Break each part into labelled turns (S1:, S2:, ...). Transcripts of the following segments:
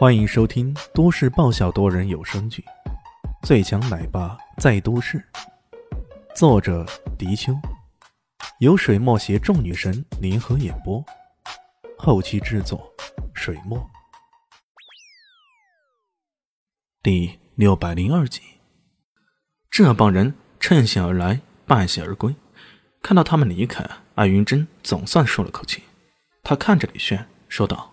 S1: 欢迎收听都市爆笑多人有声剧《最强奶爸在都市》，作者：迪秋，由水墨携众女神联合演播，后期制作：水墨。第六百零二集，这帮人趁险而来，败险而归。看到他们离开，艾云珍总算舒了口气。他看着李炫说道：“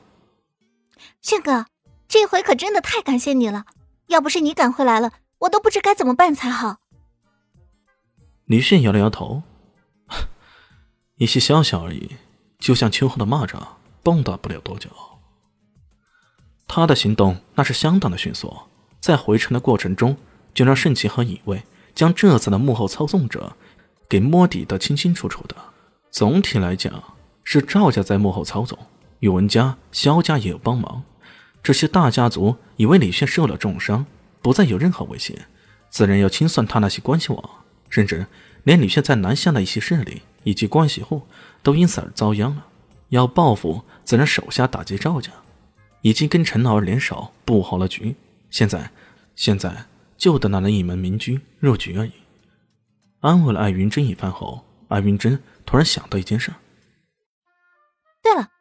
S2: 炫哥。”这回可真的太感谢你了，要不是你赶回来了，我都不知该怎么办才好。
S1: 李炫摇了摇头，一些小小而已，就像秋后的蚂蚱，蹦跶不了多久。他的行动那是相当的迅速，在回城的过程中，就让盛奇和尹卫将这次的幕后操纵者给摸底的清清楚楚的。总体来讲，是赵家在幕后操纵，宇文家、萧家也有帮忙。这些大家族以为李炫受了重伤，不再有任何威胁，自然要清算他那些关系网，甚至连李炫在南下的一些势力以及关系户都因此而遭殃了。要报复，自然手下打击赵家，已经跟陈老二联手布好了局。现在，现在就等那人一门明君入局而已。安慰了艾云珍一番后，艾云珍突然想到一件事。
S2: 对了，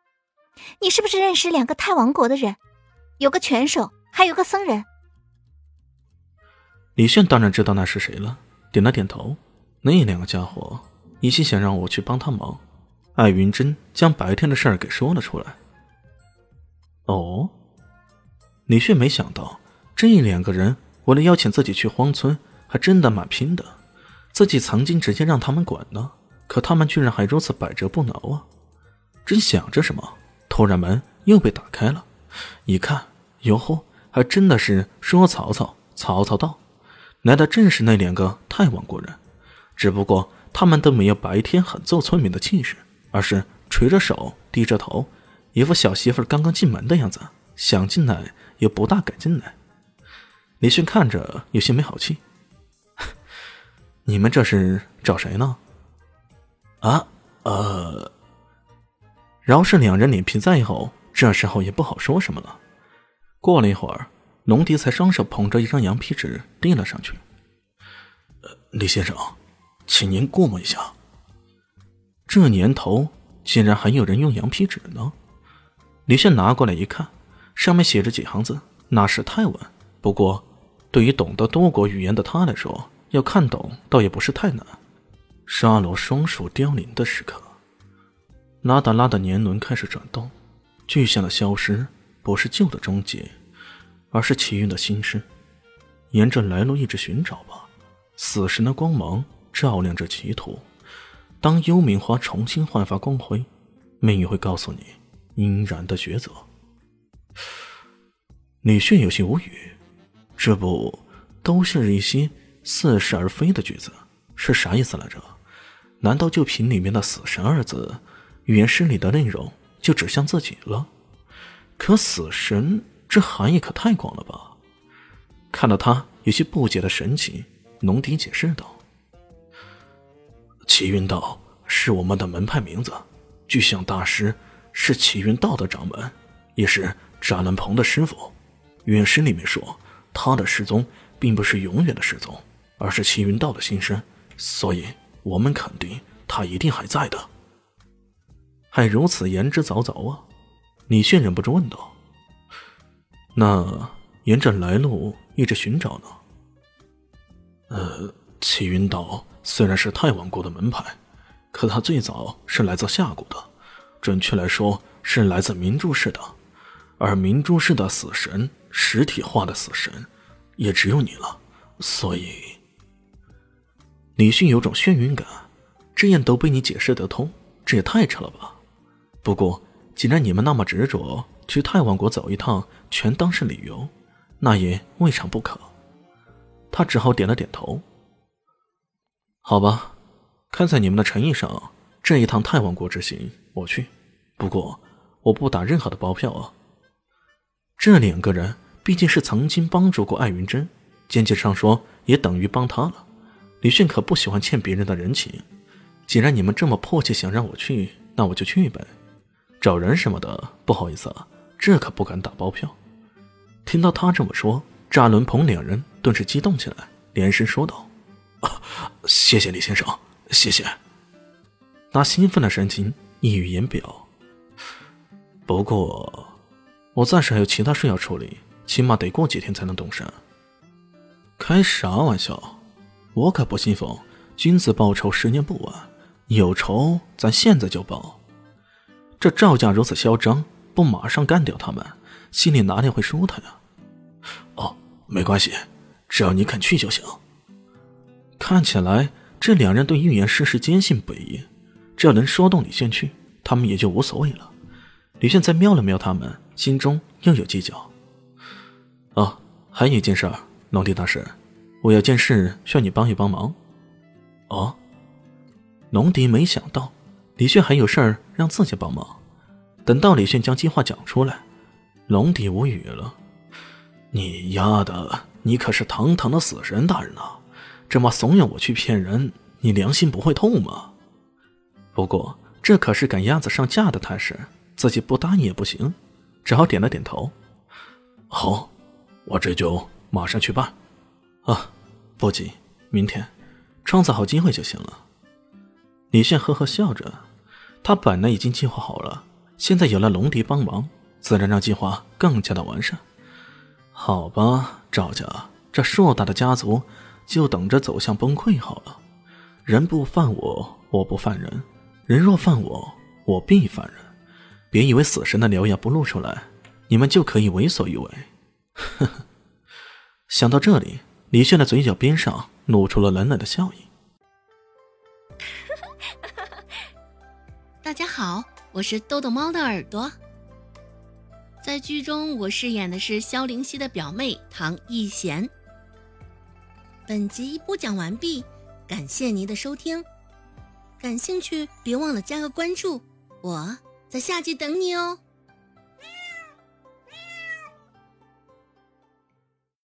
S2: 你是不是认识两个太王国的人？有个拳手，还有个僧人。
S1: 李炫当然知道那是谁了，点了点头。那两个家伙一心想让我去帮他忙。艾云珍将白天的事儿给说了出来。哦，李炫没想到这两个人为了邀请自己去荒村，还真的蛮拼的。自己曾经直接让他们管呢，可他们居然还如此百折不挠啊！正想着什么，突然门又被打开了。一看，哟呵，还真的是说曹操，曹操到，来的正是那两个太王国人，只不过他们都没有白天狠揍村民的气势，而是垂着手，低着头，一副小媳妇刚刚进门的样子，想进来又不大敢进来。李迅看着有些没好气：“你们这是找谁呢？”啊，呃，饶是两人脸皮再厚。这时候也不好说什么了。过了一会儿，龙迪才双手捧着一张羊皮纸递了上去。呃，李先生，请您过目一下。这年头竟然还有人用羊皮纸呢。李炫拿过来一看，上面写着几行字，那是泰文。不过，对于懂得多国语言的他来说，要看懂倒也不是太难。沙罗双手凋零的时刻，拉达拉的年轮开始转动。巨象的消失不是旧的终结，而是奇云的新生。沿着来路一直寻找吧，死神的光芒照亮着歧途。当幽冥花重新焕发光辉，命运会告诉你应然的抉择。李炫有些无语，这不都是一些似是而非的句子，是啥意思来着？难道就凭里面的“死神”二字，语言诗里的内容？就指向自己了，可死神这含义可太广了吧？看到他有些不解的神情，龙迪解释道：“齐云道是我们的门派名字，巨象大师是齐云道的掌门，也是斩乱鹏的师傅。原诗里面说，他的失踪并不是永远的失踪，而是齐云道的新生，所以我们肯定他一定还在的。”还如此言之凿凿啊！李炫忍不住问道：“那沿着来路一直寻找呢？”呃，齐云道虽然是太王国的门派，可他最早是来自夏国的，准确来说是来自明珠市的。而明珠市的死神，实体化的死神，也只有你了。所以，李迅有种眩晕感。这样都被你解释得通，这也太扯了吧！不过，既然你们那么执着去太王国走一趟，全当是旅游，那也未尝不可。他只好点了点头。好吧，看在你们的诚意上，这一趟太王国之行我去。不过，我不打任何的包票啊。这两个人毕竟是曾经帮助过艾云珍，间接上说也等于帮他了。李迅可不喜欢欠别人的人情。既然你们这么迫切想让我去，那我就去呗。找人什么的，不好意思啊，这可不敢打包票。听到他这么说，扎伦鹏两人顿时激动起来，连声说道：“，谢谢李先生，谢谢。”他兴奋的神情溢于言表。不过，我暂时还有其他事要处理，起码得过几天才能动身。开啥玩笑？我可不信奉君子报仇，十年不晚。有仇，咱现在就报。这赵家如此嚣张，不马上干掉他们，心里哪里会舒坦呀？哦，没关系，只要你肯去就行。看起来这两人对预言师是坚信不疑，只要能说动李炫去，他们也就无所谓了。李炫再瞄了瞄他们，心中又有计较。哦，还有一件事，龙帝大师，我有件事需要你帮一帮忙。哦。龙迪没想到李炫还有事儿让自己帮忙。等到李炫将计划讲出来，龙迪无语了：“你丫的，你可是堂堂的死神大人呐！这么怂恿我去骗人，你良心不会痛吗？”不过这可是赶鸭子上架的态势，自己不答应也不行，只好点了点头：“好，我这就马上去办。”啊，不急，明天创造好机会就行了。李炫呵呵笑着，他本来已经计划好了，现在有了龙迪帮忙，自然让计划更加的完善。好吧，赵家这硕大的家族就等着走向崩溃好了。人不犯我，我不犯人；人若犯我，我必犯人。别以为死神的獠牙不露出来，你们就可以为所欲为。呵呵，想到这里，李炫的嘴角边上露出了冷冷的笑意。
S3: 大家好，我是豆豆猫的耳朵。在剧中，我饰演的是萧灵溪的表妹唐艺贤。本集播讲完毕，感谢您的收听。感兴趣别忘了加个关注，我在下集等你哦。